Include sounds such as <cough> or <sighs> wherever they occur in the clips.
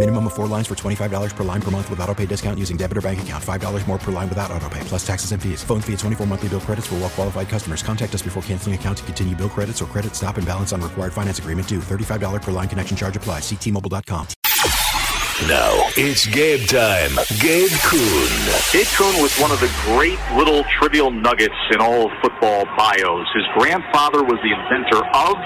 Minimum of four lines for $25 per line per month with auto pay discount using debit or bank account. $5 more per line without auto pay, plus taxes and fees. Phone fee at 24 monthly bill credits for well qualified customers. Contact us before canceling account to continue bill credits or credit stop and balance on required finance agreement due. $35 per line connection charge applies. See T-Mobile.com. Now it's game time. Gabe Kuhn. Gabe Kuhn was one of the great little trivial nuggets in all of football bios. His grandfather was the inventor of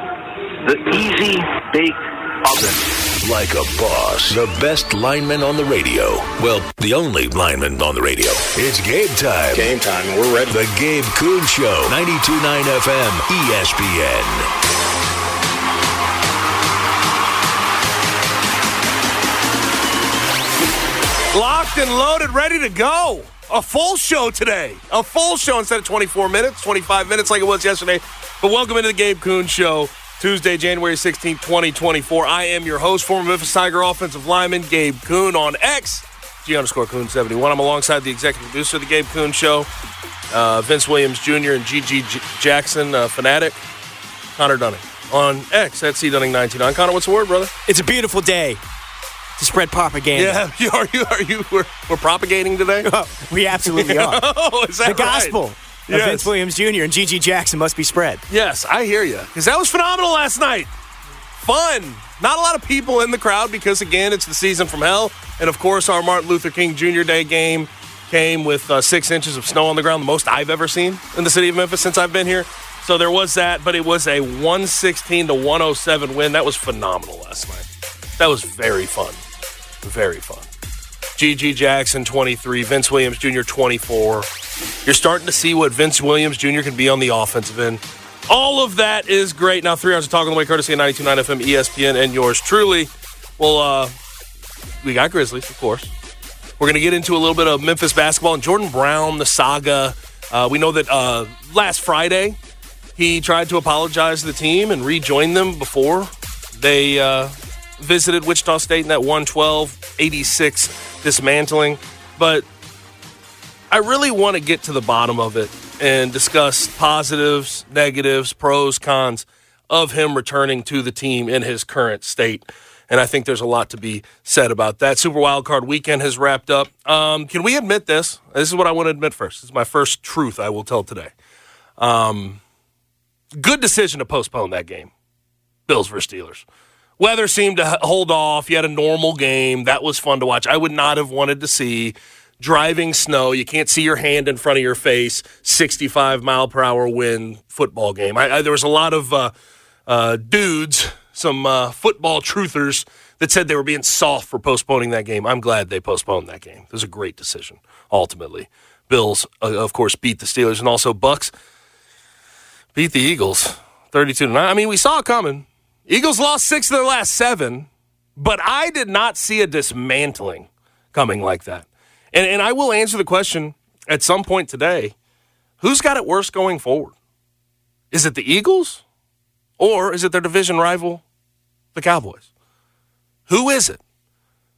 the Easy Bake Oven. Like a boss. The best lineman on the radio. Well, the only lineman on the radio. It's game time. Game time. We're ready. The Gabe Kuhn Show. 92.9 FM. ESPN. Locked and loaded, ready to go. A full show today. A full show instead of 24 minutes, 25 minutes like it was yesterday. But welcome into the Gabe Kuhn Show, Tuesday, January 16th, 2024. I am your host, former Memphis Tiger offensive lineman, Gabe Kuhn on X, G underscore Kuhn 71. I'm alongside the executive producer of the Gabe Kuhn Show, uh, Vince Williams Jr. and GG J- Jackson, uh, fanatic, Connor Dunning. On X, at C Dunning 99. Connor, what's the word, brother? It's a beautiful day to spread propaganda. Yeah, <laughs> you are you are you we're, we're propagating today? <laughs> we absolutely are. <laughs> oh, is that the gospel right? Of Vince Williams Jr. and GG Jackson must be spread. Yes, I hear you. Because that was phenomenal last night. Fun. Not a lot of people in the crowd because, again, it's the season from hell. And, of course, our Martin Luther King Jr. Day game came with uh, six inches of snow on the ground, the most I've ever seen in the city of Memphis since I've been here. So there was that, but it was a 116 to 107 win. That was phenomenal last night. That was very fun. Very fun. GG Jackson, 23. Vince Williams Jr., 24. You're starting to see what Vince Williams Jr. can be on the offensive end. All of that is great. Now, three hours of talking the way, courtesy of 92.9 FM, ESPN, and yours truly. Well, uh, we got Grizzlies, of course. We're going to get into a little bit of Memphis basketball and Jordan Brown, the saga. Uh, we know that uh, last Friday he tried to apologize to the team and rejoin them before they uh, visited Wichita State in that 112 86 dismantling. But I really want to get to the bottom of it and discuss positives, negatives, pros, cons of him returning to the team in his current state. And I think there's a lot to be said about that. Super Wild Card weekend has wrapped up. Um, can we admit this? This is what I want to admit first. This is my first truth I will tell today. Um, good decision to postpone that game. Bills versus Steelers. Weather seemed to hold off. You had a normal game. That was fun to watch. I would not have wanted to see driving snow. You can't see your hand in front of your face. 65 mile per hour wind football game. I, I, there was a lot of uh, uh, dudes, some uh, football truthers that said they were being soft for postponing that game. I'm glad they postponed that game. It was a great decision ultimately. Bills, uh, of course, beat the Steelers, and also Bucs beat the Eagles 32 to 9. I mean, we saw it coming. Eagles lost six of their last seven, but I did not see a dismantling coming like that. And, and I will answer the question at some point today who's got it worse going forward? Is it the Eagles or is it their division rival, the Cowboys? Who is it?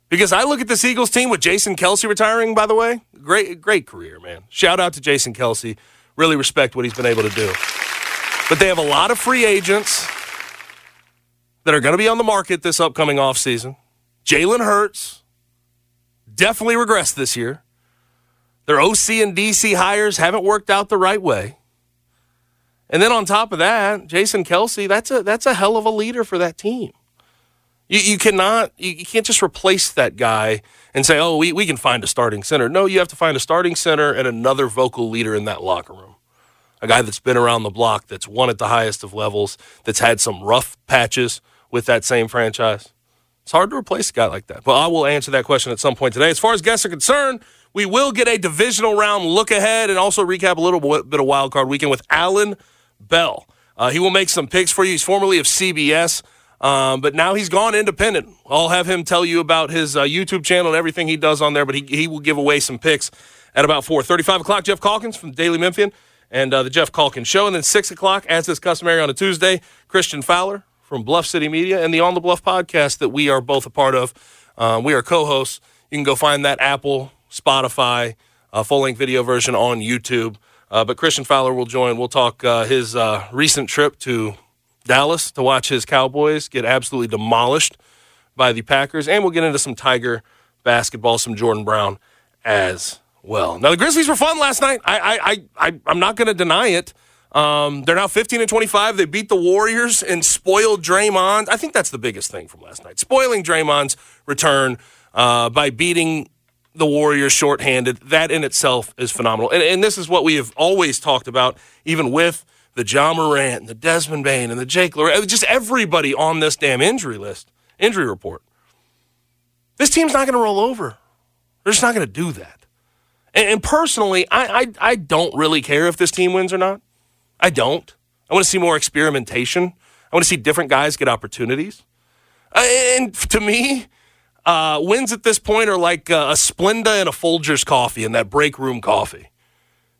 Because I look at this Eagles team with Jason Kelce retiring, by the way. Great, great career, man. Shout out to Jason Kelce. Really respect what he's been able to do. But they have a lot of free agents that are going to be on the market this upcoming offseason. Jalen Hurts definitely regressed this year. Their OC and DC hires haven't worked out the right way. And then on top of that, Jason Kelce, that's a that's a hell of a leader for that team. You, you cannot you, you can't just replace that guy and say, oh, we, we can find a starting center. No, you have to find a starting center and another vocal leader in that locker room. A guy that's been around the block, that's won at the highest of levels, that's had some rough patches with that same franchise. It's hard to replace a guy like that. But I will answer that question at some point today. As far as guests are concerned, we will get a divisional round look ahead and also recap a little bit of wild card weekend with Alan Bell. Uh, he will make some picks for you. He's formerly of CBS, um, but now he's gone independent. I'll have him tell you about his uh, YouTube channel and everything he does on there, but he, he will give away some picks at about four thirty-five o'clock. Geoff Calkins from Daily Memphian and uh, the Geoff Calkins Show. And then 6 o'clock, as is customary on a Tuesday, Christian Fowler from Bluff City Media and the On the Bluff podcast that we are both a part of. Um, we are co hosts. You can go find that Apple, Spotify, uh, full length video version on YouTube. Uh, but Christian Fowler will join. We'll talk uh, his uh, recent trip to Dallas to watch his Cowboys get absolutely demolished by the Packers. And we'll get into some Tiger basketball, some Jordan Brown as well. Now, the Grizzlies were fun last night. I, I, I, I'm not going to deny it. Um, they're now 15 and 25. They beat the Warriors and spoiled Draymond. I think that's the biggest thing from last night. Spoiling Draymond's return uh, by beating the Warriors shorthanded. That in itself is phenomenal. And, and this is what we have always talked about, even with the Ja Morant, and the Desmond Bane and the Jake Lawrence, just everybody on this damn injury list, injury report. This team's not going to roll over. They're just not going to do that. And, and personally, I, I, I don't really care if this team wins or not. I don't. I want to see more experimentation. I want to see different guys get opportunities. Uh, and to me, uh, wins at this point are like uh, a Splenda and a Folgers coffee and that break room coffee.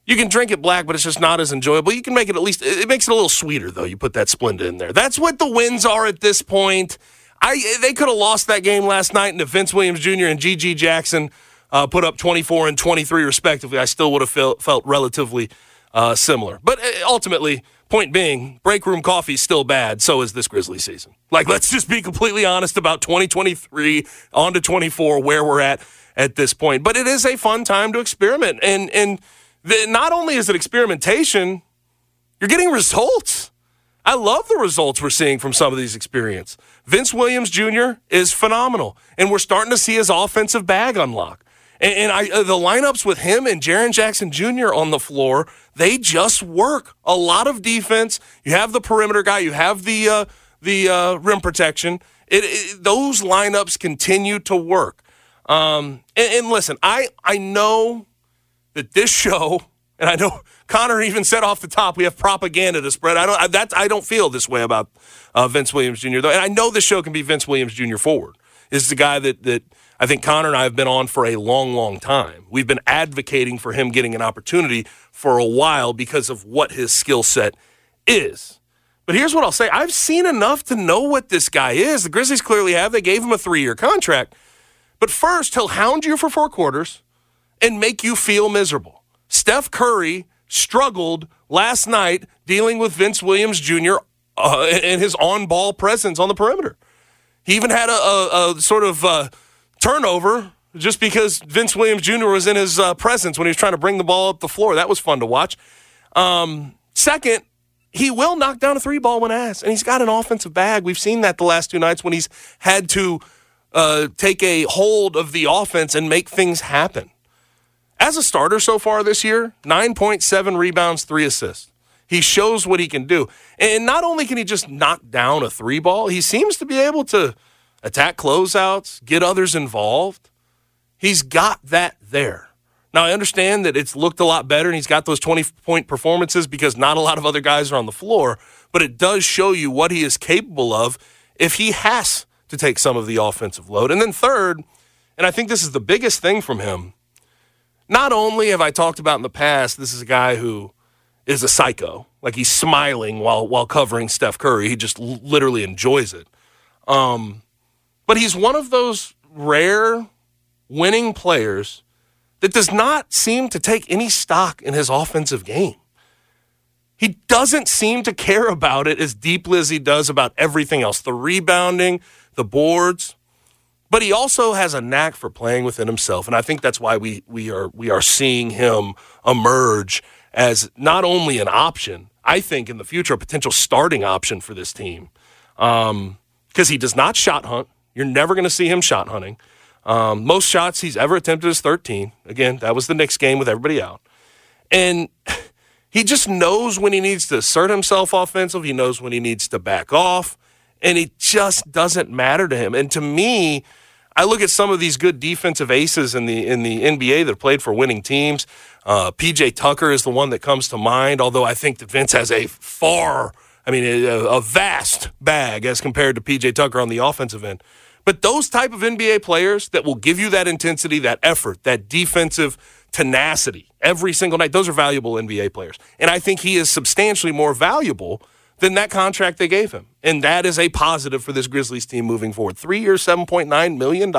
You can drink it black, but it's just not as enjoyable. You can make it at least, it makes it a little sweeter, though. You put that Splenda in there. That's what the wins are at this point. I They could have lost that game last night, and if Vince Williams Jr. and GG Jackson uh, put up 24 and 23, respectively, I still would have felt, felt relatively uh, similar. But uh, ultimately, point being, break room coffee is still bad. So is this Grizzly season. Like, let's just be completely honest about 2023 on to 24, where we're at at this point. But it is a fun time to experiment. And, and the, not only is it experimentation, you're getting results. I love the results we're seeing from some of these experiences. Vince Williams Jr. is phenomenal, and we're starting to see his offensive bag unlock. And, and I, uh, the lineups with him and Jaren Jackson Jr. on the floor, they just work. A lot of defense. You have the perimeter guy. You have the uh, the uh, rim protection. It, it, those lineups continue to work. Um, and, and listen, I I know that this show, and I know <laughs> Connor even said off the top, we have propaganda to spread. I don't I, that I don't feel this way about uh, Vince Williams Jr. though, and I know this show can be Vince Williams Jr. forward. Is the guy that that I think Connor and I have been on for a long, long time. We've been advocating for him getting an opportunity for a while because of what his skill set is. But here's what I'll say I've seen enough to know what this guy is. The Grizzlies clearly have. They gave him a three year contract. But first, he'll hound you for four quarters and make you feel miserable. Steph Curry struggled last night dealing with Vince Williams Jr. Uh, and his on ball presence on the perimeter. He even had a, a, a sort of uh, turnover just because Vince Williams Jr. was in his uh, presence when he was trying to bring the ball up the floor. That was fun to watch. Um, second, he will knock down a three ball when asked, and he's got an offensive bag. We've seen that the last two nights when he's had to uh, take a hold of the offense and make things happen. As a starter so far this year, 9.7 rebounds, three assists. He shows what he can do. And not only can he just knock down a three ball, he seems to be able to attack closeouts, get others involved. He's got that there. Now, I understand that it's looked a lot better and he's got those 20 point performances because not a lot of other guys are on the floor, but it does show you what he is capable of if he has to take some of the offensive load. And then, third, and I think this is the biggest thing from him, not only have I talked about in the past, this is a guy who is a psycho, like he's smiling while, while covering Steph Curry, he just literally enjoys it. Um, but he's one of those rare winning players that does not seem to take any stock in his offensive game. He doesn't seem to care about it as deeply as he does about everything else the rebounding, the boards. But he also has a knack for playing within himself. And I think that's why we, we, are, we are seeing him emerge as not only an option, I think in the future, a potential starting option for this team. Because um, he does not shot hunt. You're never going to see him shot hunting. Um, most shots he's ever attempted is 13. Again, that was the Knicks game with everybody out. And <sighs> he just knows when he needs to assert himself offensive. He knows when he needs to back off. and it just doesn't matter to him. And to me, I look at some of these good defensive aces in the in the NBA that played for winning teams. Uh, PJ Tucker is the one that comes to mind, although I think that Vince has a far, I mean, a, a vast bag as compared to PJ Tucker on the offensive end. But those type of NBA players that will give you that intensity, that effort, that defensive tenacity every single night, those are valuable NBA players. And I think he is substantially more valuable than that contract they gave him. And that is a positive for this Grizzlies team moving forward. Three years, $7.9 million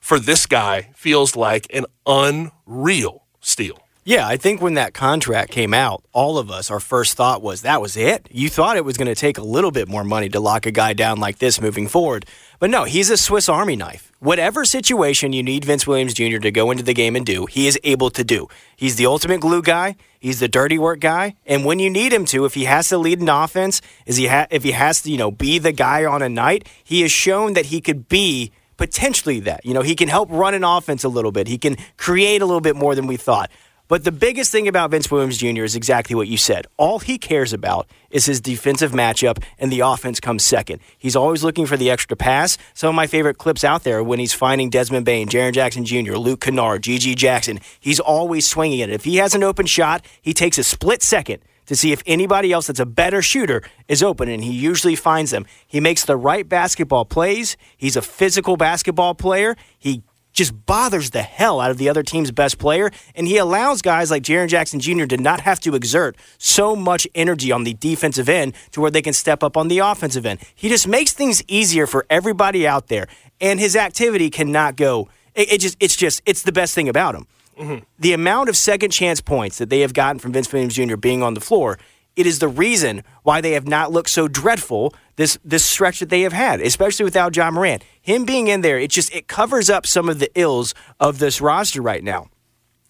for this guy feels like an unreal steal. Yeah, I think when that contract came out, all of us, our first thought was that was it. You thought it was going to take a little bit more money to lock a guy down like this moving forward. But no, he's a Swiss Army knife. Whatever situation you need Vince Williams Jr. to go into the game and do, he is able to do. He's the ultimate glue guy. He's the dirty work guy. And when you need him to, if he has to lead an offense, is he ha- if he has to, you know, be the guy on a night, he has shown that he could be potentially that. You know, he can help run an offense a little bit. He can create a little bit more than we thought. But the biggest thing about Vince Williams Jr. is exactly what you said. All he cares about is his defensive matchup, and the offense comes second. He's always looking for the extra pass. Some of my favorite clips out there when he's finding Desmond Bane, Jaren Jackson Jr., Luke Kennard, GG Jackson. He's always swinging it. If he has an open shot, he takes a split second to see if anybody else that's a better shooter is open, and he usually finds them. He makes the right basketball plays. He's a physical basketball player. He just bothers the hell out of the other team's best player, and he allows guys like Jaren Jackson Jr. to not have to exert so much energy on the defensive end to where they can step up on the offensive end. He just makes things easier for everybody out there, and his activity cannot go. It, it just, it's just, it's the best thing about him. Mm-hmm. The amount of second chance points that they have gotten from Vince Williams Jr. being on the floor it is the reason why they have not looked so dreadful this this stretch that they have had, especially without Ja Morant. Him being in there, it just it covers up some of the ills of this roster right now.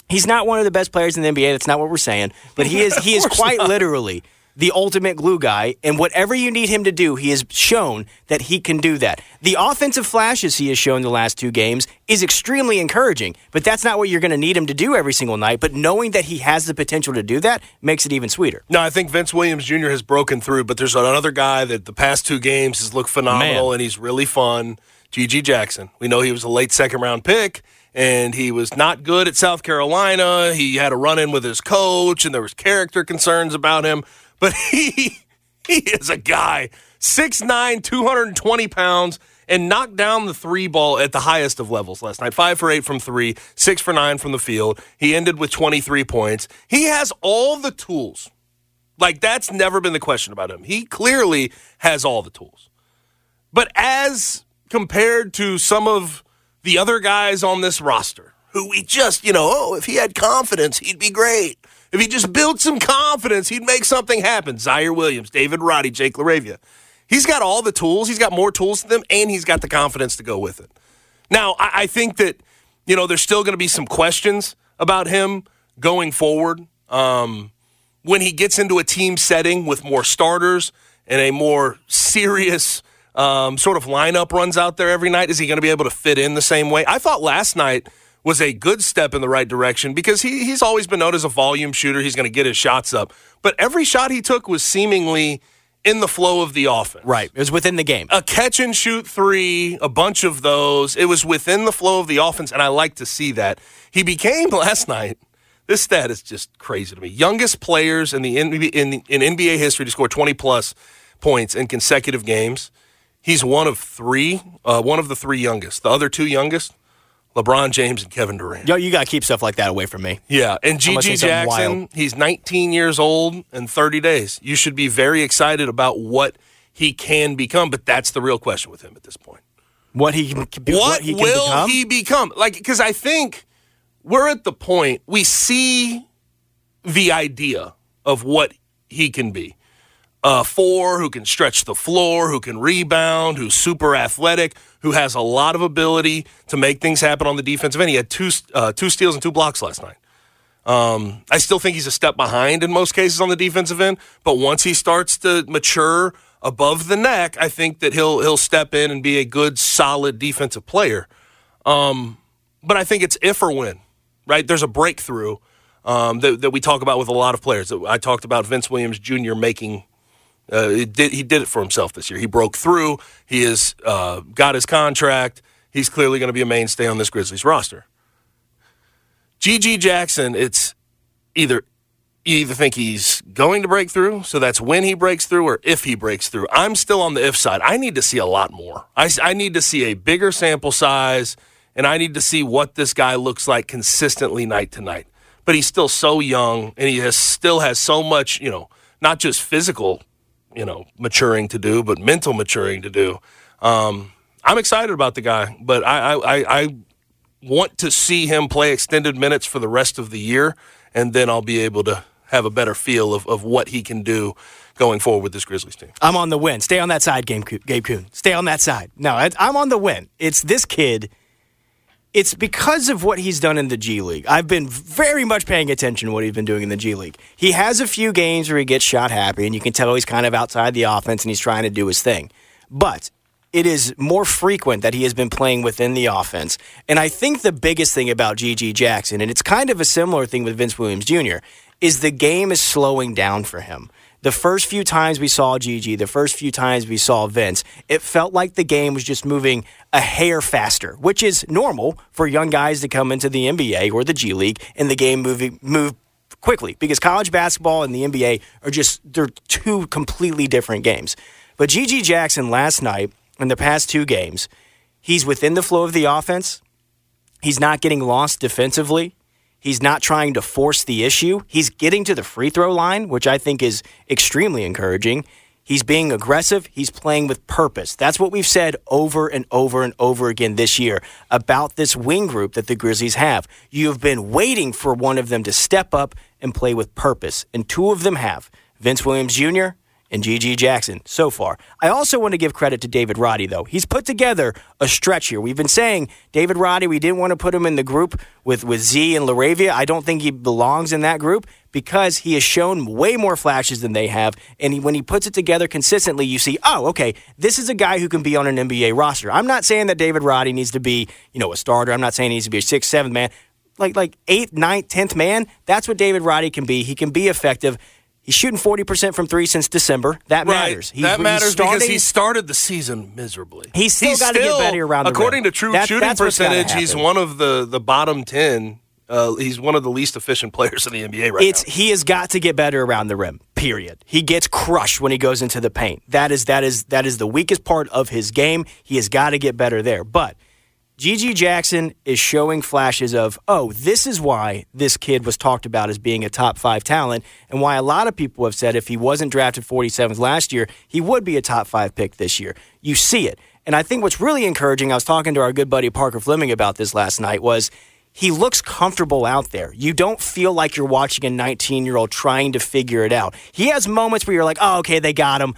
He's not one of the best players in the NBA. That's not what we're saying, but he is he is quite not. literally the ultimate glue guy, and whatever you need him to do, he has shown that he can do that. The offensive flashes he has shown the last two games is extremely encouraging, but that's not what you're going to need him to do every single night. But knowing that he has the potential to do that makes it even sweeter. No, I think Vince Williams Jr. has broken through, but there's another guy that the past two games has looked phenomenal, Man. and he's really fun. GG Jackson. We know he was a late second round pick and he was not good at South Carolina. He had a run in with his coach, and there was character concerns about him. But <laughs> he he is a guy, 6'9", 220 pounds, and knocked down the three ball at the highest of levels last night. Five for eight from three, six for nine from the field. He ended with 23 points. He has all the tools. Like, that's never been the question about him. He clearly has all the tools. But as compared to some of the other guys on this roster, who we just, you know, oh, if he had confidence, he'd be great. If he just built some confidence, he'd make something happen. Ziaire Williams, David Roddy, Jake LaRavia. He's got all the tools. He's got more tools than them, and he's got the confidence to go with it. Now, I, I think that, you know, there's still going to be some questions about him going forward. Um, when he gets into a team setting with more starters and a more serious um, sort of lineup runs out there every night, is he going to be able to fit in the same way? I thought last night – was a good step in the right direction because he, he's always been known as a volume shooter. He's going to get his shots up. But every shot he took was seemingly in the flow of the offense. Right. It was within the game. A catch and shoot three, a bunch of those. It was within the flow of the offense, and I like to see that. He became <laughs> last night. This stat is just crazy to me. Youngest players in the in, in, in NBA history to score 20 plus points in consecutive games. He's one of three, uh, one of the three youngest. The other two youngest, LeBron James and Kevin Durant. Yo, you got to keep stuff like that away from me. Yeah, and GG Jackson, he's 19 years old and 30 days. You should be very excited about what he can become, but that's the real question with him at this point. What he can be, what, what he can will become? he become? Like because I think we're at the point we see the idea of what he can be uh, four who can stretch the floor, who can rebound, who's super athletic, who has a lot of ability to make things happen on the defensive end. He had two uh, two steals and two blocks last night. Um, I still think he's a step behind in most cases on the defensive end, but once he starts to mature above the neck, I think that he'll he'll step in and be a good, solid defensive player. Um, but I think it's if or when, right? There's a breakthrough um, that, that we talk about with a lot of players. I talked about Vince Williams Jr. making Uh, he, did, he did it for himself this year. He broke through. He has uh, got his contract. He's clearly going to be a mainstay on this Grizzlies roster. GG Jackson, it's either you either think he's going to break through, so that's when he breaks through, or if he breaks through. I'm still on the if side. I need to see a lot more. I, I need to see a bigger sample size, and I need to see what this guy looks like consistently night to night. But he's still so young, and he has, still has so much, you know, not just physical, you know, maturing to do, but mental maturing to do. Um, I'm excited about the guy, but I, I, I want to see him play extended minutes for the rest of the year, and then I'll be able to have a better feel of, of what he can do going forward with this Grizzlies team. I'm on the win. Stay on that side, Gabe Kuhn. Stay on that side. No, I'm on the win. It's this kid. It's because of what he's done in the G League. I've been very much paying attention to what he's been doing in the G League. He has a few games where he gets shot happy, and you can tell he's kind of outside the offense and he's trying to do his thing. But it is more frequent that he has been playing within the offense. And I think the biggest thing about GG Jackson, and it's kind of a similar thing with Vince Williams Jr., is the game is slowing down for him. The first few times we saw GG, the first few times we saw Vince, it felt like the game was just moving a hair faster, which is normal for young guys to come into the NBA or the G League and the game moving move quickly because college basketball and the NBA are just they're two completely different games. But GG Jackson last night in the past two games, he's within the flow of the offense. He's not getting lost defensively. He's not trying to force the issue. He's getting to the free throw line, which I think is extremely encouraging. He's being aggressive. He's playing with purpose. That's what we've said over and over and over again this year about this wing group that the Grizzlies have. You have been waiting for one of them to step up and play with purpose, and two of them have Vince Williams Jr and GG Jackson so far. I also want to give credit to David Roddy, though. He's put together a stretch here. We've been saying David Roddy, we didn't want to put him in the group with, with Z and LaRavia. I don't think he belongs in that group because he has shown way more flashes than they have. And he, when he puts it together consistently, you see, oh, okay, this is a guy who can be on an NBA roster. I'm not saying that David Roddy needs to be, you know, a starter. I'm not saying he needs to be a sixth, seventh man. Like like eighth, ninth, tenth man. That's what David Roddy can be. He can be effective. He's shooting 40% from three since December. That right. matters. He's, that matters starting, because he started the season miserably. He's still got to get better around the rim. According rim. to true that, shooting percentage, he's one of the, the bottom 10. Uh, he's one of the least efficient <laughs> players in the NBA right it's, now. He has got to get better around the rim. Period. He gets crushed when he goes into the paint. That is that is that is the weakest part of his game. He has got to get better there. But GG Jackson is showing flashes of, oh, this is why this kid was talked about as being a top five talent, and why a lot of people have said if he wasn't drafted 47th last year, he would be a top five pick this year. You see it. And I think what's really encouraging, I was talking to our good buddy Parker Fleming about this last night, was he looks comfortable out there. You don't feel like you're watching a 19 year old trying to figure it out. He has moments where you're like, oh, okay, they got him.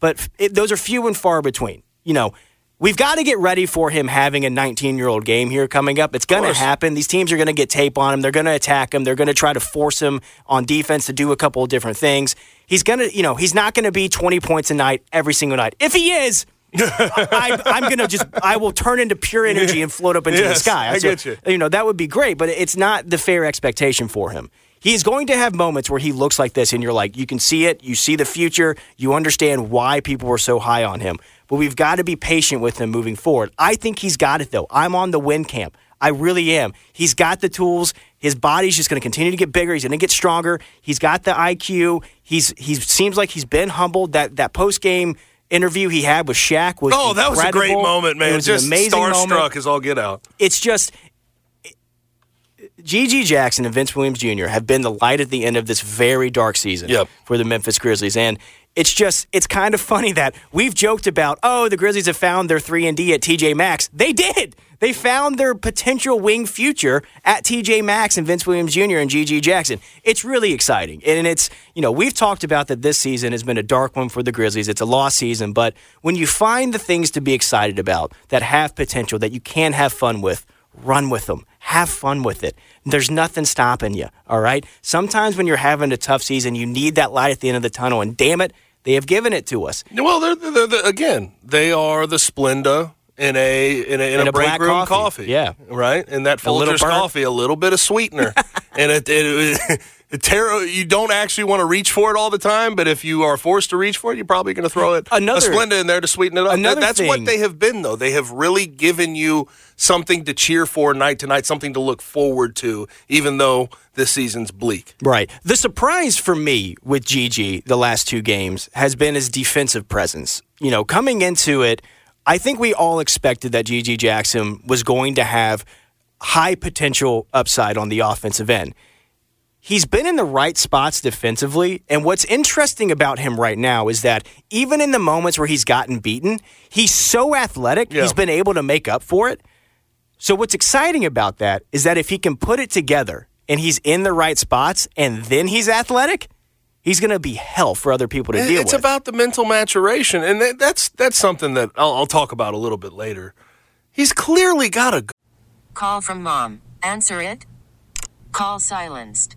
But it, those are few and far between. You know, We've got to get ready for him having a 19 year old game here coming up. It's going to happen. These teams are going to get tape on him. They're going to attack him. They're going to try to force him on defense to do a couple of different things. He's going to, you know, he's not going to be 20 points a night every single night. If he is, <laughs> I, am going to just, I will turn into pure energy and float up into yes, the sky. I so, get you. You know, that would be great, but it's not the fair expectation for him. He's going to have moments where he looks like this, and you're like, you can see it, you see the future, you understand why people were so high on him but we've got to be patient with him moving forward. I think he's got it, though. I'm on the win camp. I really am. He's got the tools. His body's just going to continue to get bigger. He's going to get stronger. He's got the IQ. He's he seems like he's been humbled. That that post game interview he had with Shaq was oh, that was a great moment, man. It was just an amazing starstruck moment. as all get out. It's just GG Jackson and Vince Williams Jr. have been the light at the end of this very dark season yep. for the Memphis Grizzlies, and it's just it's kind of funny that we've joked about oh the Grizzlies have found their three and D at TJ Maxx. They did. They found their potential wing future at TJ Maxx and Vince Williams Jr. and GG Jackson. It's really exciting, and it's you know we've talked about that this season has been a dark one for the Grizzlies. It's a lost season, but when you find the things to be excited about that have potential that you can have fun with, run with them. Have fun with it. There's nothing stopping you, all right? Sometimes when you're having a tough season, you need that light at the end of the tunnel, and damn it, they have given it to us. Well, they're, they're, they're, again, they are the Splenda in a in a, in in a, break room coffee. coffee. Yeah, right. And that Folgers coffee, a little bit of sweetener, <laughs> and it, it, Tarot, you don't actually want to reach for it all the time, but if you are forced to reach for it, you're probably going to throw it Another- a Splenda in there to sweeten it up. Another That's what they have been, though. They have really given you something to cheer for night to night, something to look forward to, even though this season's bleak. Right. The surprise for me with GG the last two games has been his defensive presence. You know, coming into it, I think we all expected that GG Jackson was going to have high potential upside on the offensive end. He's been in the right spots defensively, and what's interesting about him right now is that even in the moments where he's gotten beaten, he's so athletic, Yeah. he's been able to make up for it. So what's exciting about that is that if he can put it together and he's in the right spots and then he's athletic, he's going to be hell for other people to deal it's with. It's about the mental maturation, and that, that's that's something that I'll, I'll talk about a little bit later. He's clearly got a Call from mom. Answer it. Call silenced.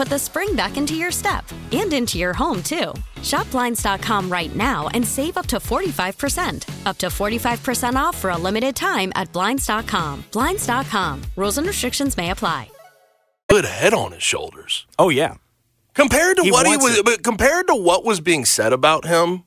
put the spring back into your step and into your home, too. Shop Blinds.com right now and save up to 45%. Up to 45% off for a limited time at Blinds.com. Blinds.com. Rules and restrictions may apply. good head on his shoulders. oh, yeah. compared to He what he was it. but compared to what was being said about him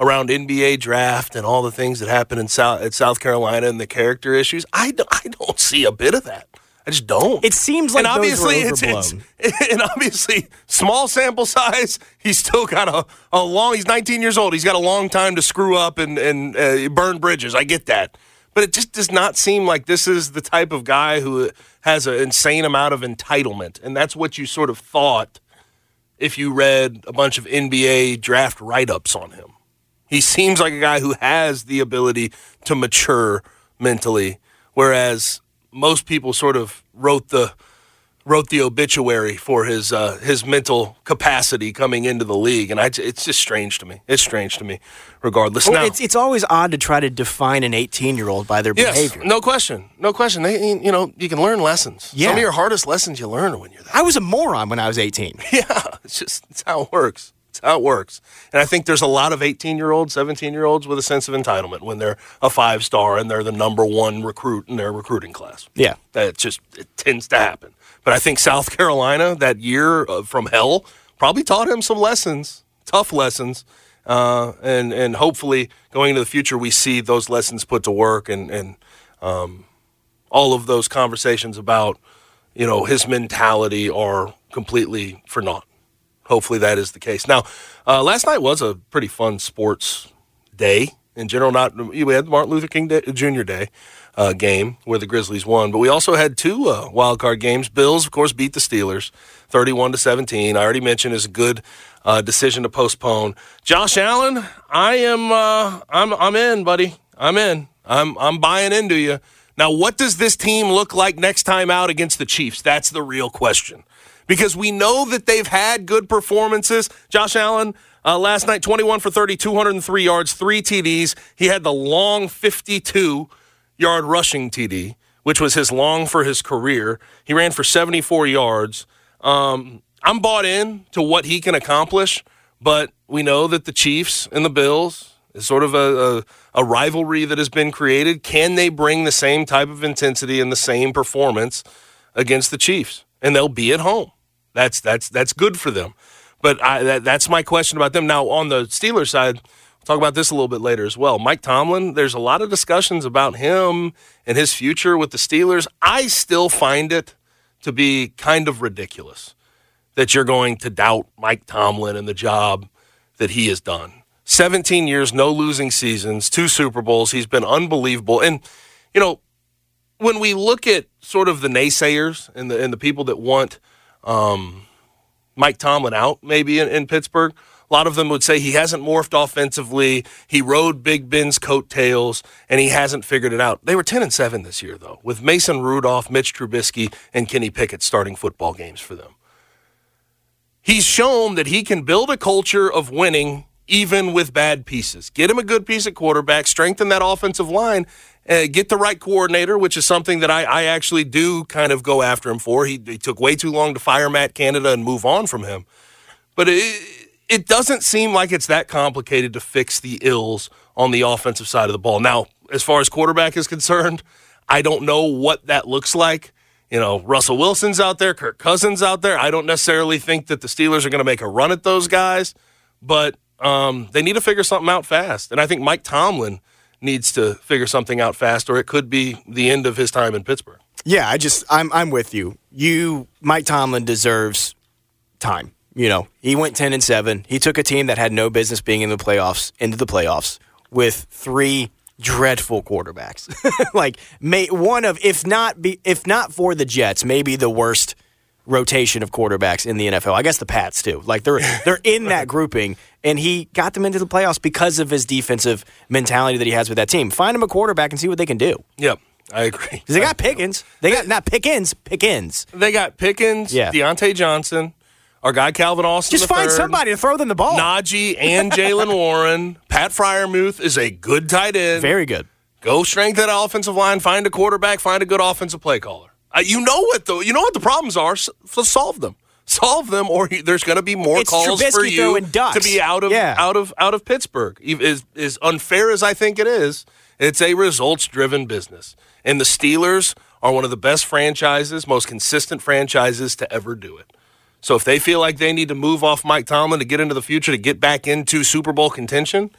around NBA draft and all the things that happened in South at South Carolina and the character issues I don't, I don't see a bit of that I just don't. It seems like and obviously it's, it's <laughs> and obviously small sample size he's still got a, a long he's 19 years old. He's got a long time to screw up and and uh, burn bridges. I get that. But it just does not seem like this is the type of guy who has an insane amount of entitlement. And that's what you sort of thought if you read a bunch of NBA draft write ups on him. He seems like a guy who has the ability to mature mentally, whereas most people sort of wrote the wrote the obituary for his uh, his mental capacity coming into the league, and I, it's just strange to me. It's strange to me, regardless. Well, now, it's, it's always odd to try to define an 18 year old by their yes, behavior. no question, no question. They, you know, you can learn lessons. Yeah. Some of your hardest lessons you learn when you're that. I was a moron when I was 18. <laughs> Yeah, it's just it's how it works. It's how it works. And I think there's a lot of 18 year olds, 17 year olds with a sense of entitlement when they're a five star and they're the number one recruit in their recruiting class. Yeah. That just it tends to happen. But I think South <laughs> Carolina that year uh, from hell probably taught him some lessons, tough lessons. Uh, and and hopefully going into the future we see those lessons put to work and and um, all of those conversations about you know his mentality are completely for naught. Hopefully that is the case. Now, uh, last night was a pretty fun sports day in general. Not we had Martin Luther King day, Jr. Day uh, game where the Grizzlies won, but we also had two uh, wild card games. Bills, of course, beat the Steelers, thirty-one to seventeen. I already mentioned is a good uh, decision to postpone. Josh Allen, I am, uh, I'm, I'm in, buddy. I'm in. I'm, I'm buying into you. Now, what does this team look like next time out against the Chiefs? That's the real question. Because we know that they've had good performances. Josh Allen, Uh, last night, 21 for 30, 203 yards, three TDs. He had the long 52 yard rushing TD, which was his long for his career. He ran for 74 yards. Um, I'm bought in to what he can accomplish, but we know that the Chiefs and the Bills is sort of a, a, a rivalry that has been created. Can they bring the same type of intensity and the same performance against the Chiefs? And they'll be at home. That's that's that's good for them. But I, that, that's my question about them. Now on the Steelers side, we'll talk about this a little bit later as well. Mike Tomlin, there's a lot of discussions about him and his future with the Steelers. I still find it to be kind of ridiculous that you're going to doubt Mike Tomlin and the job that he has done. 17 years, no losing seasons, two Super Bowls. He's been unbelievable. And, you know, when we look at sort of the naysayers and the, and the people that want um, Mike Tomlin out, maybe in, in Pittsburgh, a lot of them would say he hasn't morphed offensively. He rode Big Ben's coattails, and he hasn't figured it out. They were 10 and 7 this year, though, with Mason Rudolph, Mitch Trubisky, and Kenny Pickett starting football games for them he's shown that he can build a culture of winning even with bad pieces. Get him a good piece of quarterback, strengthen that offensive line, uh, get the right coordinator, which is something that I, I, actually do kind of go after him for. He, he, took way too long to fire Matt Canada and move on from him. But it, it doesn't seem like it's that complicated to fix the ills on the offensive side of the ball. Now, as far as quarterback is concerned, I don't know what that looks like you know, Russell Wilson's out there, Kirk Cousins out there. I don't necessarily think that the Steelers are going to make a run at those guys, but um, they need to figure something out fast. And I think Mike Tomlin needs to figure something out fast, or it could be the end of his time in Pittsburgh. Yeah, I just I'm I'm with you. You Mike Tomlin deserves time. You know, he went ten and seven. He took a team that had no business being in the playoffs into the playoffs with three dreadful quarterbacks. <laughs> like may, one of if not be, if not for the Jets, maybe the worst rotation of quarterbacks in the NFL. I guess the Pats too. Like they're <laughs> they're in that grouping and he got them into the playoffs because of his defensive mentality that he has with that team. Find him a quarterback and see what they can do. Yep. I agree. They got <laughs> Pickens. They got not Pickens, Pickens. They got Pickens, yeah. Diontae Johnson, our guy Calvin Austin. Just find third, somebody to throw them the ball. Najee and <laughs> Jaylen Warren. Pat Freiermuth is a good tight end. Very good. Go strengthen that offensive line. Find a quarterback. Find a good offensive play caller. Uh, you know what the you know what the problems are. So solve them. Solve them, or there's going to be more it's calls Trubisky for you to be out of yeah. out of out of Pittsburgh. Is as unfair as I think it is, it's a results driven business, and the Steelers are one of the best franchises, most consistent franchises to ever do it. So if they feel like they need to move off Mike Tomlin to get into the future to get back into Super Bowl contention,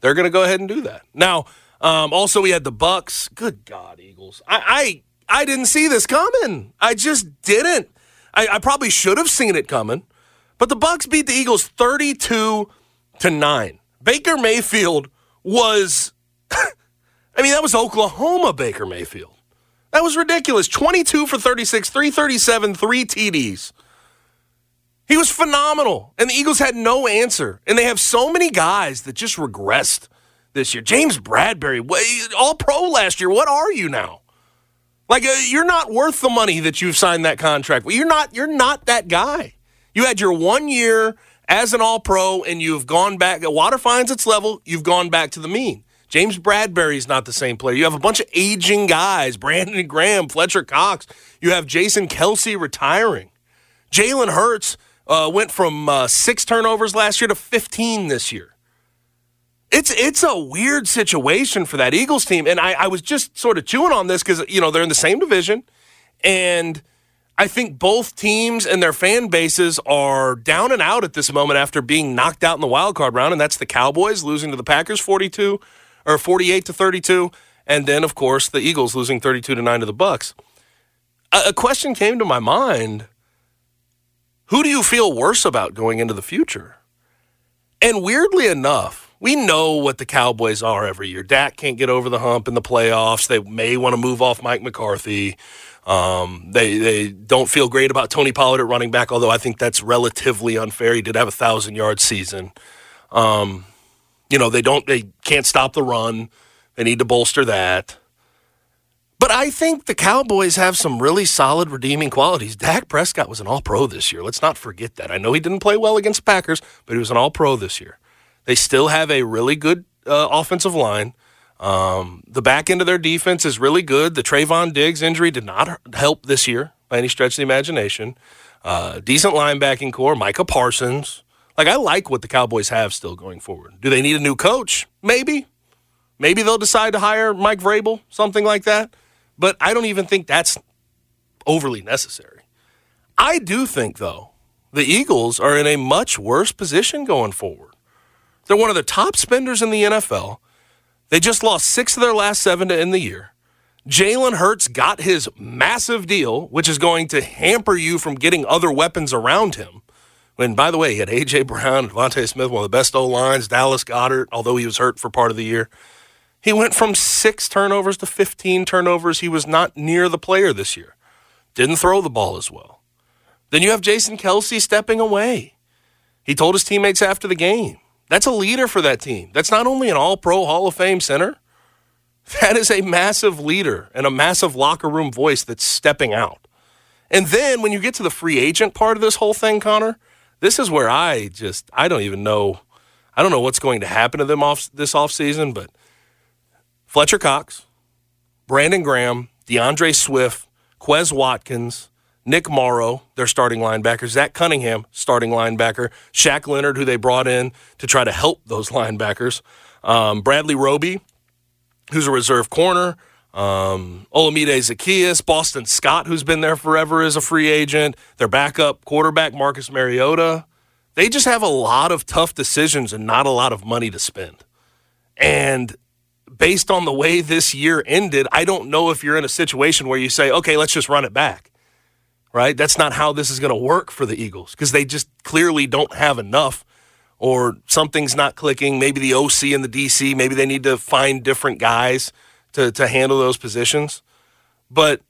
they're going to go ahead and do that. Now, um, also we had the Bucs. Good God, Eagles! I I, didn't see this coming. I just didn't. I, I probably should have seen it coming, but the Bucs beat the Eagles thirty-two to nine. Baker Mayfield was. <laughs> I mean, that was Oklahoma Baker Mayfield. That was ridiculous. 22 for 36, 337, three TDs. He was phenomenal. And the Eagles had no answer. And they have so many guys that just regressed this year. James Bradberry, all pro last year. What are you now? Like uh, you're not worth the money that you've signed that contract. Well, you're not you're not that guy. You had your 1 year as an all pro and you've gone back water finds its level, you've gone back to the mean. James Bradberry's not the same player. You have a bunch of aging guys, <laughs> Brandon Graham, Fletcher Cox. You have Jason Kelce retiring. Jalen Hurts uh, went from uh, six turnovers last year to 15 this year. It's it's a weird situation for that Eagles team, and I, I was just sort of chewing on this because you know they're in the same division, and I think both teams and their fan bases are down and out at this moment after being knocked out in the wild card round, and that's the Cowboys losing to the Packers 42 or 48 to 32, and then of course the Eagles losing 32 to nine to the Bucs. A, a question came to my mind who do you feel worse about going into the future? And weirdly enough, we know what the Cowboys are every year. Dak can't get over the hump in the playoffs. They may want to move off Mike McCarthy. Um, they they don't feel great about Tony Pollard at running back, although I think that's relatively unfair. He did have a thousand yard season. Um, you know they don't they can't stop the run. They need to bolster that. But I think the Cowboys have some really solid redeeming qualities. Dak Prescott was an all pro this year. Let's not forget that. I know he didn't play well against Packers, but he was an all pro this year. They still have a really good uh, offensive line. Um, the back end of their defense is really good. The Trevon Diggs injury did not help this year by any stretch of the imagination. Uh, decent linebacking corps, Micah Parsons. Like, I like what the Cowboys have still going forward. Do they need a new coach? Maybe. Maybe they'll decide to hire Mike Vrabel, something like that. But I don't even think that's overly necessary. I do think, though, the Eagles are in a much worse position going forward. They're one of the top spenders in the NFL. They just lost six of their last seven to end the year. Jalen Hurts got his massive deal, which is going to hamper you from getting other weapons around him. And by the way, he had A.J. Brown, DeVonta Smith, one of the best O lines, Dallas Goedert, although he was hurt for part of the year. He went from six turnovers to 15 turnovers. He was not near the player this year. Didn't throw the ball as well. Then you have Jason Kelce stepping away. He told his teammates after the game. That's a leader for that team. That's not only an all pro Hall of Fame center, that is a massive leader and a massive locker room voice that's stepping out. And then when you get to the free agent part of this whole thing, Connor, this is where I just, I don't even know. I don't know what's going to happen to them off this offseason, but Fletcher Cox, Brandon Graham, DeAndre Swift, Quez Watkins, Nick Morrow, their starting linebacker, Zach Cunningham, starting linebacker, Shaq Leonard, who they brought in to try to help those linebackers, um, Bradley Roby, who's a reserve corner, um, Olamide Zaccheaus, Boston Scott, who's been there forever as a free agent, their backup quarterback, Marcus Mariota. They just have a lot of tough decisions and not a lot of money to spend. And based on the way this year ended, I don't know if you're in a situation where you say, okay, let's just run it back. Right? That's not how this is going to work for the Eagles because they just clearly don't have enough or something's not clicking. Maybe the OC and the DC, maybe they need to find different guys to, to handle those positions. But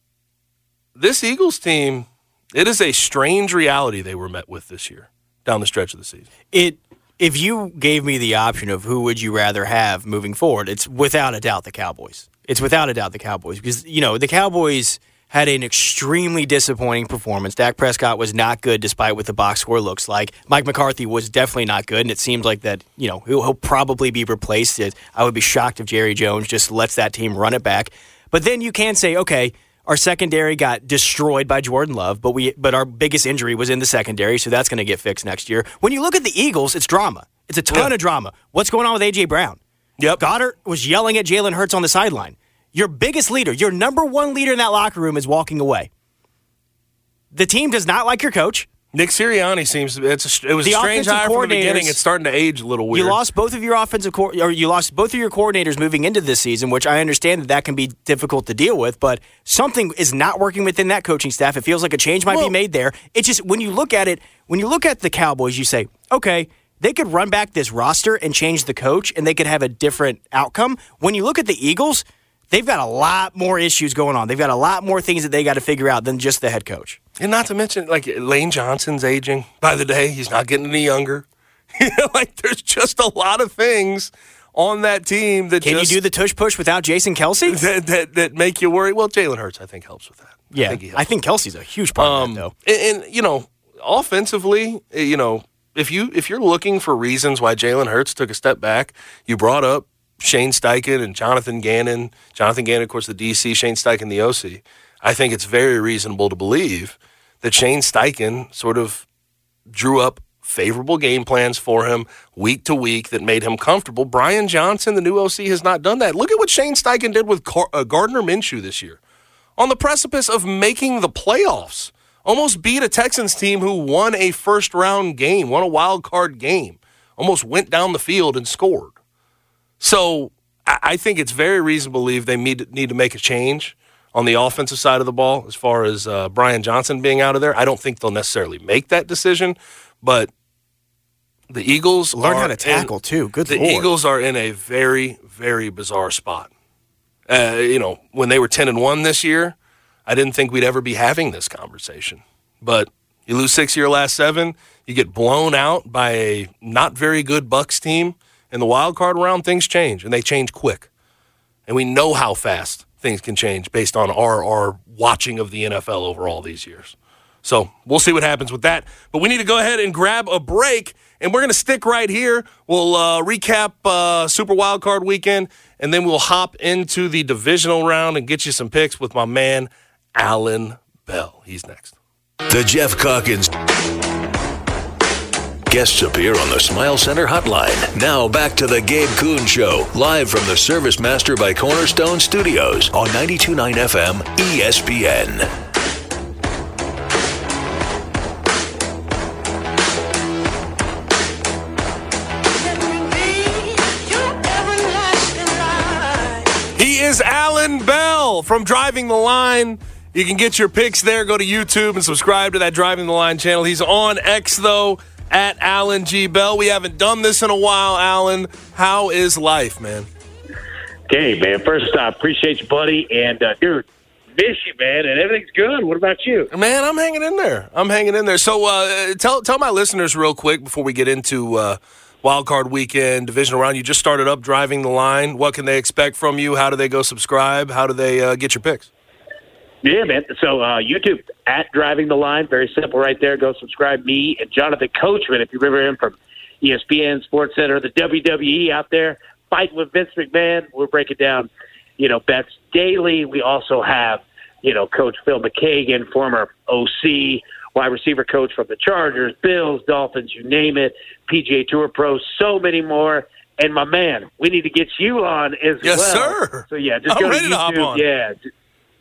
this Eagles team, it is a strange reality they were met with this year down the stretch of the season. It if you gave me the option of who would you rather have moving forward, it's without a doubt the Cowboys. It's without a doubt the Cowboys because you know the Cowboys had an extremely disappointing performance. Dak Prescott was not good despite what the box score looks like. Mike McCarthy was definitely not good, and it seems like that you know he'll, he'll probably be replaced. I would be shocked if Jerry Jones just lets that team run it back. But then you can say, okay, our secondary got destroyed by Jordan Love, but we but our biggest injury was in the secondary, so that's going to get fixed next year. When you look at the Eagles, it's drama. It's a ton yeah. of drama. What's going on with AJ Brown? Yep. Goedert was yelling at Jalen Hurts on the sideline. Your biggest leader, your number one leader in that locker room is walking away. The team does not like your coach. Nick Sirianni seems it's a, it was the a strange hire from the beginning. It's starting to age a little weird. You lost both of your offensive co- or you lost both of your coordinators moving into this season, which I understand that that can be difficult to deal with. But something is not working within that coaching staff. It feels like a change might well, be made there. It's just when you look at it, when you look at the Cowboys, you say, okay, they could run back this roster and change the coach, and they could have a different outcome. When you look at the Eagles, they've got a lot more issues going on. They've got a lot more things that they got to figure out than just the head coach. And not to mention, like Lane Johnson's aging by the day. He's not getting any younger. <laughs> like there's just a lot of things on that team that can just, you do the tush push without Jason Kelce? <laughs> that, that, that make you worry. Well, Jalen Hurts I think helps with that. Yeah, I think, I think Kelce's a huge part um, of that, though. And, and you know, offensively, eh, you know, if you if you're looking for reasons why Jalen Hurts took a step back, you brought up Shane Steichen and Jonathan Gannon. Jonathan Gannon, of course, the DC. Shane Steichen, the OC. I think it's very reasonable to believe that Shane Steichen sort of drew up favorable game plans for him week to week that made him comfortable. Brian Johnson, the new OC, has not done that. Look at what Shane Steichen did with uh, Gardner Minshew this year. On the precipice of making the playoffs, almost beat a Texans team who won a first round game, won a wild card game, almost went down the field and scored. So I think it's very reasonable to believe they need, need to make a change on the offensive side of the ball as far as uh, Brian Johnson being out of there. I don't think they'll necessarily make that decision, but the Eagles learn how to tackle in, too. Good. The Lord. Eagles are in a very very bizarre spot. Uh, you know, when they were ten and one this year, I didn't think we'd ever be having this conversation. But you lose six of your last seven, you get blown out by a not very good Bucs team in the wild card round. Things change, and they change quick. And we know how fast things can change based on our our watching of the NFL over all these years. So we'll see what happens with that. But we need to go ahead and grab a break, and we're going to stick right here. We'll uh, recap uh, Super Wild Card Weekend, and then we'll hop into the divisional round and get you some picks with my man Alan Bell. He's next. The Geoff Calkins guests appear on the Smile Center hotline. Now back to the Gabe Kuhn Show, live from the Service Master by Cornerstone Studios on 92.9 FM ESPN. He is Alan Bell from Driving the Line. You can get your picks there. Go to YouTube and subscribe to that Driving the Line channel. He's on X, though, at Alan G. Bell. We haven't done this in a while, Alan. How is life, man? Okay, man. First, I uh, appreciate you, buddy. And, uh, dude, miss you, man. And everything's good. What about you? Man, I'm hanging in there. I'm hanging in there. So uh, tell, tell my listeners real quick before we get into uh, wild card weekend, divisional round. You just started up driving the line. What can they expect from you? How do they go subscribe? How do they uh, get your picks? Yeah, man. So uh, YouTube at driving the line, very simple right there. Go subscribe. Me and Jonathan Coachman, if you remember him from ESPN, Sports Center, the WWE out there, fighting with Vince McMahon. We're breaking down, you know, bets daily. We also have, you know, Coach Phil McGeoghan, former OC, wide receiver coach from the Chargers, Bills, Dolphins, you name it, PGA Tour Pro, so many more. And my man, we need to get you on as yes, well. sir. So yeah, just I'm go to ready to hop YouTube. on. Yeah.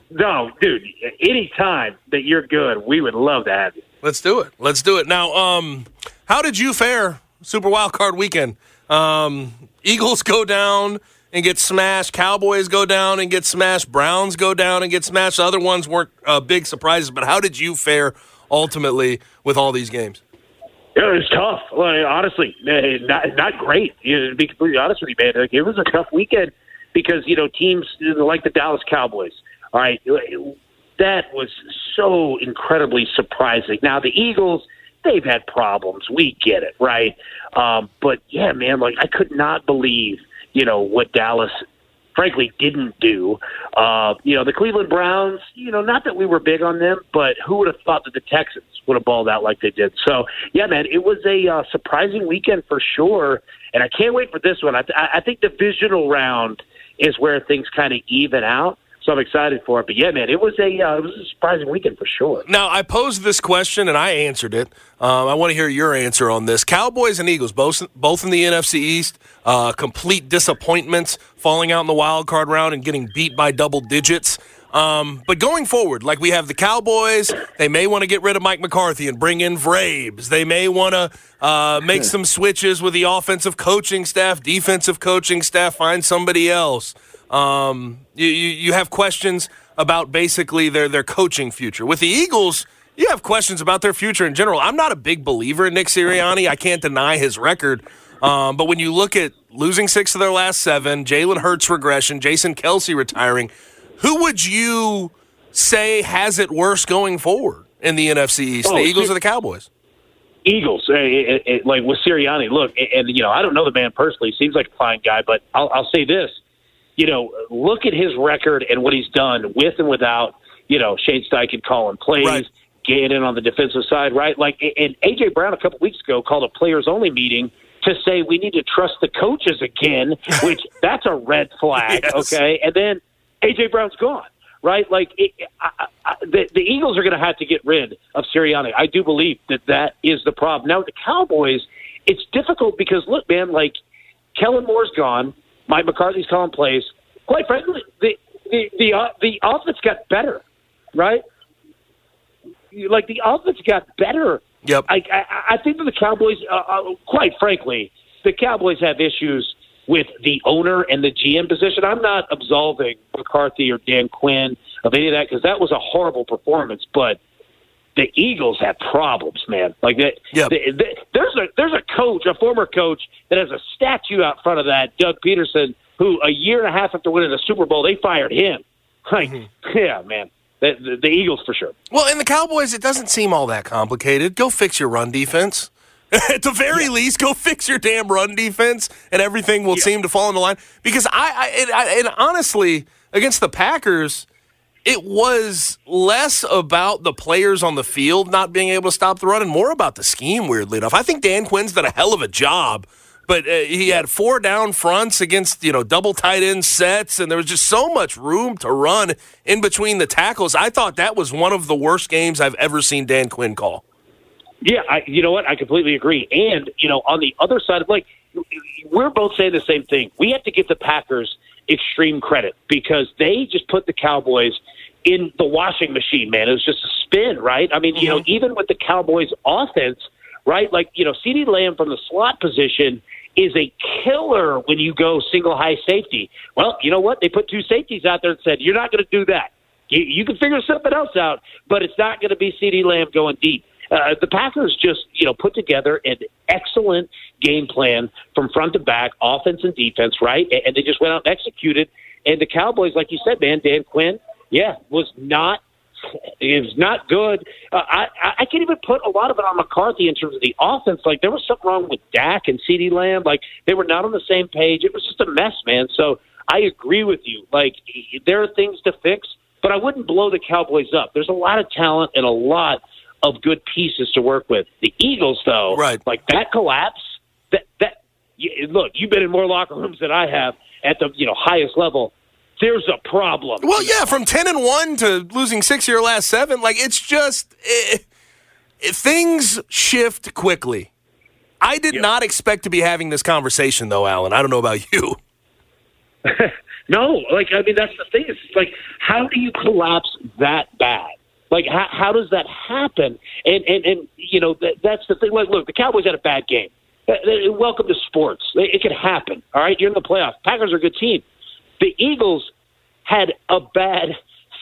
No, dude, any time that you're good, we would love to have you. Let's do it. Let's do it. Now, um, how did you fare Super Wild Card Weekend? Um, Eagles go down and get smashed. Cowboys go down and get smashed. Browns go down and get smashed. The other ones weren't uh, big surprises, but how did you fare ultimately with all these games? It was tough. Like, honestly, eh, not not great. You know, to be completely honest with you, man, like, it was a tough weekend because you know teams like the Dallas Cowboys. All right, that was so incredibly surprising. Now the Eagles, they've had problems. We get it, right? Um, but yeah, man, like I could not believe you know what Dallas frankly didn't do. Uh, you know, the Cleveland Browns, you know, not that we were big on them, but who would have thought that the Texans would have balled out like they did? So, yeah, man, it was a uh, surprising weekend for sure. And I can't wait for this one. I, th- I think the divisional round is where things kind of even out. So I'm excited for it. But yeah, man, it was a uh, it was a surprising weekend for sure. Now I posed this question and I answered it. Um, I want to hear your answer on this. Cowboys and Eagles, both both in the NFC East, uh, complete disappointments, falling out in the wild card round and getting beat by double digits. Um, but going forward, like we have the Cowboys, they may want to get rid of Mike McCarthy and bring in Vrabes. They may want to uh, make some switches with the offensive coaching staff, defensive coaching staff, find somebody else. Um, you, you, you have questions about basically their, their coaching future. With the Eagles, you have questions about their future in general. I'm not a big believer in Nick Sirianni. I can't deny his record. Um, but when you look at losing six of their last seven, Jalen Hurts regression, Jason Kelce retiring, who would you say has it worse going forward in the NFC East, Oh, the Eagles or the Cowboys? Eagles, eh, eh, like with Sirianni. Look, and, and you know, I don't know the man personally. Seems like a fine guy, but I'll, I'll say this: you know, look at his record and what he's done with and without, you know, Shane Steichen calling plays, getting in on the defensive side, right? Like, and AJ Brown a couple weeks ago called a players only meeting to say we need to trust the coaches again, <laughs> which that's a red flag, Yes. okay? And then AJ Brown's gone. Right, like it, I, I, the, the Eagles are going to have to get rid of Sirianni. I do believe that that is the problem. Now the Cowboys, it's difficult because look, man, like Kellen Moore's gone, Mike McCarthy's calling plays. Quite frankly, the the the, uh, the offense got better, right? Like the offense got better. Yep. I I, I think that the Cowboys, uh, uh, quite frankly, the Cowboys have issues with the owner and the GM position. I'm not absolving McCarthy or Dan Quinn of any of that because that was a horrible performance, but the Eagles have problems, man. Like that. the- the- there's a there's a coach, a former coach, that has a statue out front of that, Doug Pederson, who a year and a half after winning the Super Bowl, they fired him. <laughs> Like, mm-hmm. yeah, man, the, the, the Eagles for sure. Well, in the Cowboys, it doesn't seem all that complicated. Go fix your run defense. <laughs> At the very least, go fix your damn run defense, and everything will seem to fall into line. Because I, I, and, I and honestly, against the Packers, it was less about the players on the field not being able to stop the run and more about the scheme, weirdly enough. I think Dan Quinn's done a hell of a job, but uh, he had four down fronts against, you know, double tight end sets, and there was just so much room to run in between the tackles. I thought that was one of the worst games I've ever seen Dan Quinn call. Yeah, I, you know what? I completely agree. And, you know, on the other side of like, we're both saying the same thing. We have to give the Packers extreme credit because they just put the Cowboys in the washing machine, man. It was just a spin, right? I mean, mm-hmm. you know, even with the Cowboys offense, right? Like, you know, CeeDee Lamb from the slot position is a killer when you go single high safety. Well, you know what? They put two safeties out there and said, you're not going to do that. You, you can figure something else out, but it's not going to be CeeDee Lamb going deep. Uh, the Packers just, you know, put together an excellent game plan from front to back, offense and defense, right? And, and they just went out and executed. And the Cowboys, like you said, man, Dan Quinn, yeah, was not it was not good. Uh, I I can't even put a lot of it on McCarthy in terms of the offense. Like there was something wrong with Dak and CeeDee Lamb. Like they were not on the same page. It was just a mess, man. So I agree with you. Like there are things to fix, but I wouldn't blow the Cowboys up. There's a lot of talent and a lot of good pieces to work with. The Eagles, though, right? Like that collapse. That that you, look, you've been in more locker rooms than I have at the you know highest level. There's a problem. Well, yeah, from ten and one to losing six of your last seven, like it's just it, it, things shift quickly. I did yep. not expect to be having this conversation, though, Alan. I don't know about you. <laughs> no, like I mean, that's the thing. It's like, how do you collapse that bad? Like, how, how does that happen? And and and you know that, that's the thing. Like, look, the Cowboys had a bad game. Welcome to sports. It can happen. All right, you're in the playoffs. Packers are a good team. The Eagles had a bad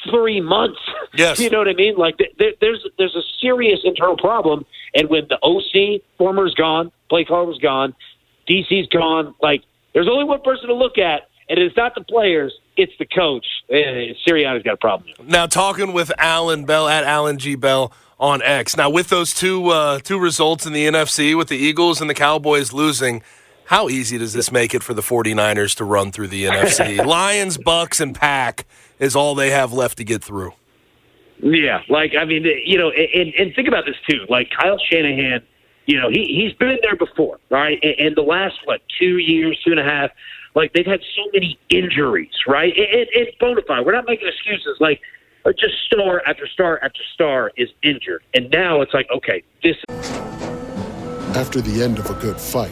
three months. <laughs> Yes, you know what I mean. Like, there, there's there's a serious internal problem, and when the OC former's gone, play caller was gone, DC's gone. Like, there's only one person to look at, and it's not the players it's the coach. Eh, Sirianni's got a problem. Now, talking with Alan Bell at Alan G. Bell on X. Now, with those two uh, two results in the NFC, with the Eagles and the Cowboys losing, how easy does this make it for the 49ers to run through the NFC? <laughs> Lions, Bucs, and Pack is all they have left to get through. Yeah, like I mean, you know, and, and think about this too. Like Kyle Shanahan, you know, he he's been there before, right? And, and the last what two years, two and a half like they've had so many injuries, right? It, it, it's bona fide. We're not making excuses. Like uh, just star after star after star is injured, and now it's like, okay, this. After the end of a good fight,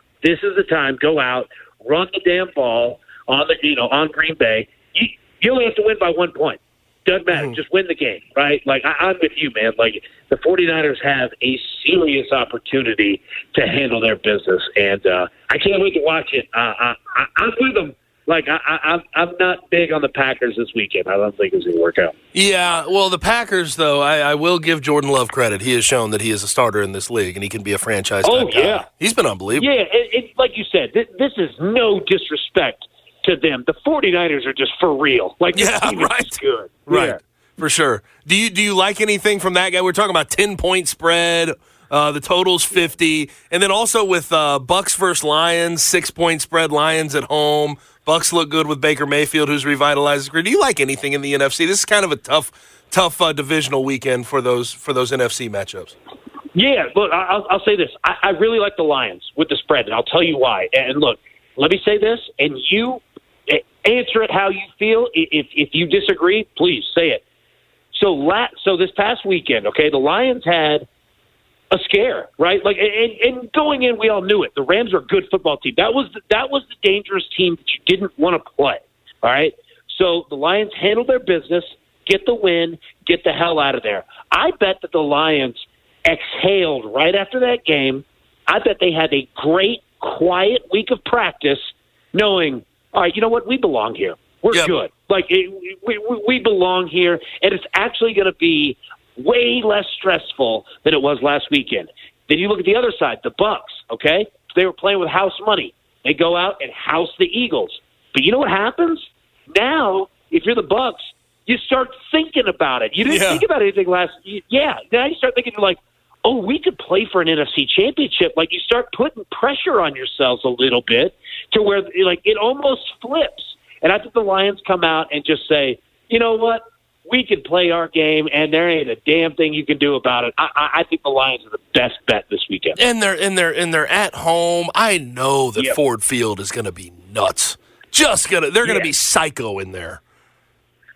This is the time. Go out, run the damn ball on the you know on Green Bay. You, you only have to win by one point. Doesn't matter. Mm. Just win the game, right? Like I, I'm with you, man. Like the 49ers have a serious opportunity to handle their business, and uh, I can't wait to watch it. Uh, I, I, I'm with them. Like I, I, I'm not big on the Packers this weekend. I don't think it's going to work out. Yeah, well, the Packers, though, I, I, will give Jordan Love credit. He has shown that he is a starter in this league, and he can be a franchise. Oh yeah, guy. he's been unbelievable. Yeah, it, it, like you said, th- this is no disrespect to them. The 49ers are just for real. Like yeah, right. good. Right. Yeah. For sure. Do you do you like anything from that guy? We're talking about 10 point spread. Uh, the total's 50. And then also with uh, Bucs versus Lions, six point spread, Lions at home. Bucs look good with Baker Mayfield, who's revitalized his career. Do you like anything in the NFC? This is kind of a tough, tough uh, divisional weekend for those for those NFC matchups. Yeah, look, I'll, I'll say this. I, I really like the Lions with the spread, and I'll tell you why. And look, let me say this, and you answer it how you feel. If if you disagree, please say it. So la- so this past weekend, okay, the Lions had a scare, right? Like, and, and going in, we all knew it. The Rams are a good football team. That was the, that was the dangerous team that you didn't want to play. All right. So the Lions handled their business, get the win, get the hell out of there. I bet that the Lions exhaled right after that game. I bet they had a great, quiet week of practice, knowing, all right, you know what, we belong here. We're Yep. good. Like it, we, we we belong here, and it's actually going to be way less stressful than it was last weekend. Then you look at the other side, the Bucs. Okay, they were playing with house money. They go out and house the Eagles. But you know what happens now? If you're the Bucs, you start thinking about it. You didn't Yeah. think about anything last. Yeah, now you start thinking like, oh, we could play for an NFC championship. Like you start putting pressure on yourselves a little bit to where like it almost flips. And I think the Lions come out and just say, you know what? We can play our game, and there ain't a damn thing you can do about it. I, I, I think the Lions are the best bet this weekend. And they're and they're and they're at home. I know that Yep. Ford Field is going to be nuts. Just gonna they're going to be psycho in there.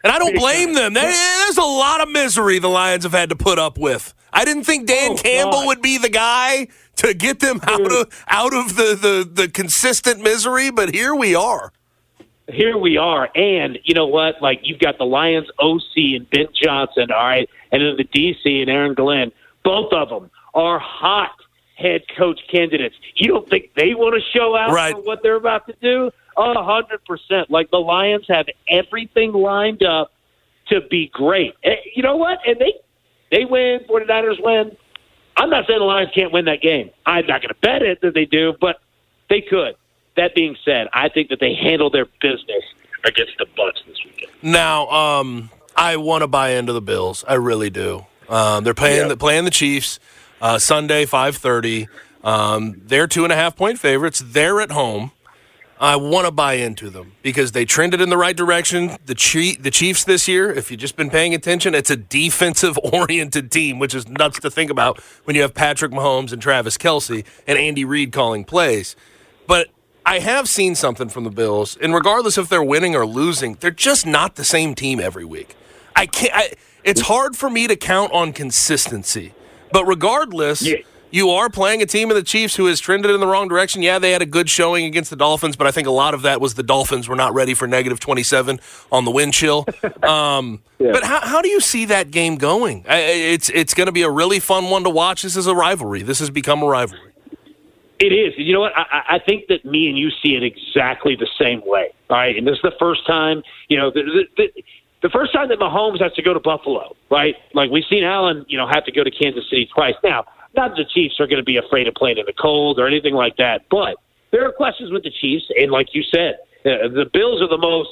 And I don't blame them. There's a lot of misery the Lions have had to put up with. I didn't think Dan Oh, Campbell God. would be the guy to get them out of out of the, the, the consistent misery, but here we are. Here we are. And you know what? Like you've got the Lions OC and Ben Johnson, all right, and then the DC and Aaron Glenn. Both of them are hot head coach candidates. You don't think they want to show out Right. for what they're about to do? A hundred percent. Like the Lions have everything lined up to be great. Eh, You know what? And they they win, 49ers win. I'm not saying the Lions can't win that game. I'm not going to bet it that they do, but they could. That being said, I think that they handle their business against the Bucs this weekend. Now, um, I want to buy into the Bills. I really do. Um, they're playing Yeah. the playing the Chiefs uh, Sunday, five thirty. Um, they're two and a half point favorites. They're at home. I want to buy into them because they trended in the right direction. The Chief, the Chiefs this year, if you've just been paying attention, it's a defensive <laughs> oriented team, which is nuts to think about when you have Patrick Mahomes and Travis Kelce and Andy Reid calling plays. But I have seen something from the Bills, and regardless if they're winning or losing, they're just not the same team every week. I can't. I, it's hard for me to count on consistency. But regardless, you are playing a team of the Chiefs who has trended in the wrong direction. Yeah, they had a good showing against the Dolphins, but I think a lot of that was the Dolphins were not ready for negative 27 on the wind chill. <laughs> Um, But how, how do you see that game going? It's it's going to be a really fun one to watch. This is a rivalry. This has become a rivalry. It is. You know what? I, I- think that me and you see it exactly the same way. All right, and this is the first time. You know, the, the, the, the first time that Mahomes has to go to Buffalo, right? Like we've seen Allen, you know, have to go to Kansas City twice. Now, not that the Chiefs are going to be afraid of playing in the cold or anything like that, but there are questions with the Chiefs, and like you said, uh, the Bills are the most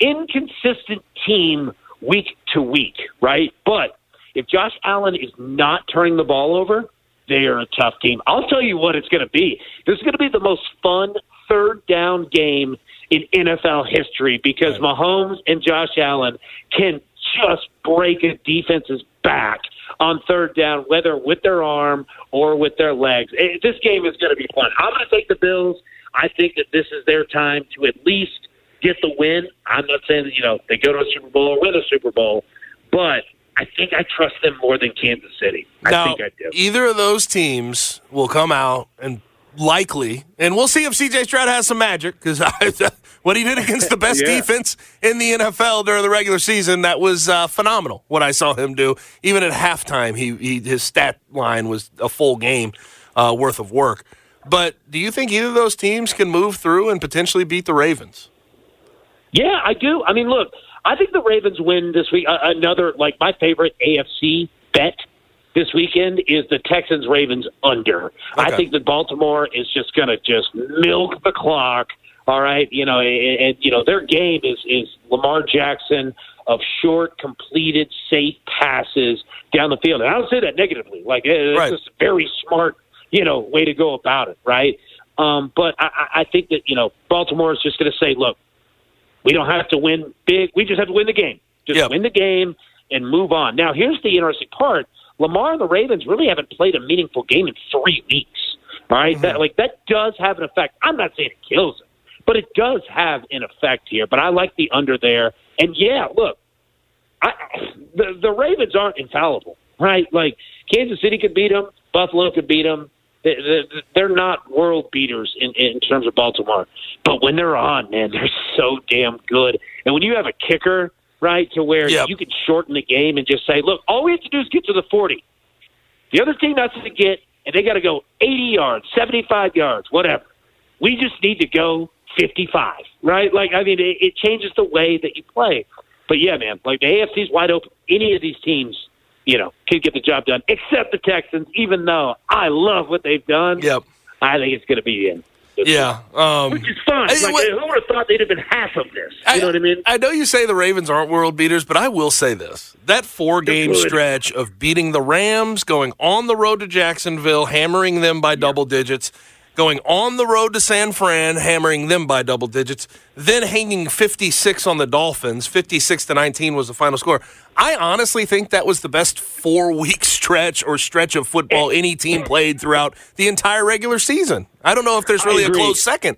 inconsistent team week to week, right? But if Josh Allen is not turning the ball over, they are a tough team. I'll tell you what it's going to be. This is going to be the most fun third down game in NFL history because Mahomes and Josh Allen can just break a defense's back on third down, whether with their arm or with their legs. Eh, This game is going to be fun. I'm going to take the Bills. I think that this is their time to at least get the win. I'm not saying that, you know, they go to a Super Bowl or win a Super Bowl, but I think I trust them more than Kansas City. I think I do. either of those teams will come out and likely, and we'll see if CJ Stroud has some magic because <laughs> what he did against the best <laughs> Yeah. defense in the NFL during the regular season that was uh, phenomenal. What I saw him do, even at halftime, he, he his stat line was a full game uh, worth of work. But do you think either of those teams can move through and potentially beat the Ravens? Yeah, I do. I mean, look, I think the Ravens win this week. Uh, another, like, my favorite AFC bet this weekend is the Texans Ravens under. I think that Baltimore is just going to just milk the clock. All right, you know, and, and you know their game is is Lamar Jackson of short, completed, safe passes down the field. And I don't say that negatively. Like it's Right. just a very smart, you know, way to go about it, right? Um, but I, I I think that you know Baltimore is just going to say, look, we don't have to win big. We just have to win the game. Just win the game and move on. Now, here's the interesting part: Lamar and the Ravens really haven't played a meaningful game in three weeks. All right? that mm-hmm. like that does have an effect. I'm not saying it kills it, but it does have an effect here. But I like the under there. And yeah, look, I, the the Ravens aren't infallible, right? Like Kansas City could beat them, Buffalo could beat them. They're not world beaters in, in terms of Baltimore, but when they're on, man, they're so damn good. And when you have a kicker, right, to where Yep. you can shorten the game and just say, look, all we have to do is get to the forty. The other team has to get, and they got to go 80 yards, 75 yards, whatever. We just need to go 55, right? Like, I mean, it, it changes the way that you play. But yeah, man, like the AFC's wide open. Any of these teams, you know, could get the job done, except the Texans, even though I love what they've done. Yep. I think it's going to be in. Yeah. Um, Which is fun. Like, what- who would have thought they'd have been half of this? You know what I mean? I know you say the Ravens aren't world beaters, but I will say this. That four game stretch of beating the Rams, going on the road to Jacksonville, hammering them by double digits, going on the road to San Fran, hammering them by double digits, then hanging 56 on the Dolphins, 56 to 19 was the final score. I honestly think that was the best four week <laughs> stretch or stretch of football any team played throughout the entire regular season. I don't know if there's really a close second.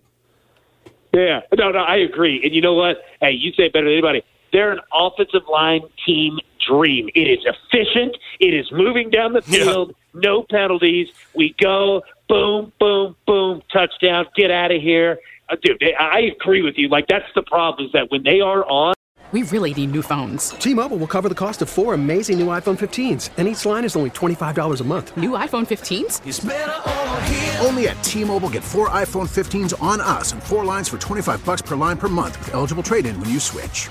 Yeah, no, no, I agree. And you know what? Hey, you say it better than anybody. They're an offensive line team dream. It is efficient. It is moving down the field. No penalties. We go boom, boom, boom, touchdown. Get out of here, uh, dude. I agree with you. Like that's the problem is that when they are on. We really need new phones. T-Mobile will cover the cost of four amazing new iPhone 15s, and each line is only $25 a month. New iPhone 15s? Only at T-Mobile, get four iPhone 15s on us and four lines for 25 bucks per line per month with eligible trade-in when you switch.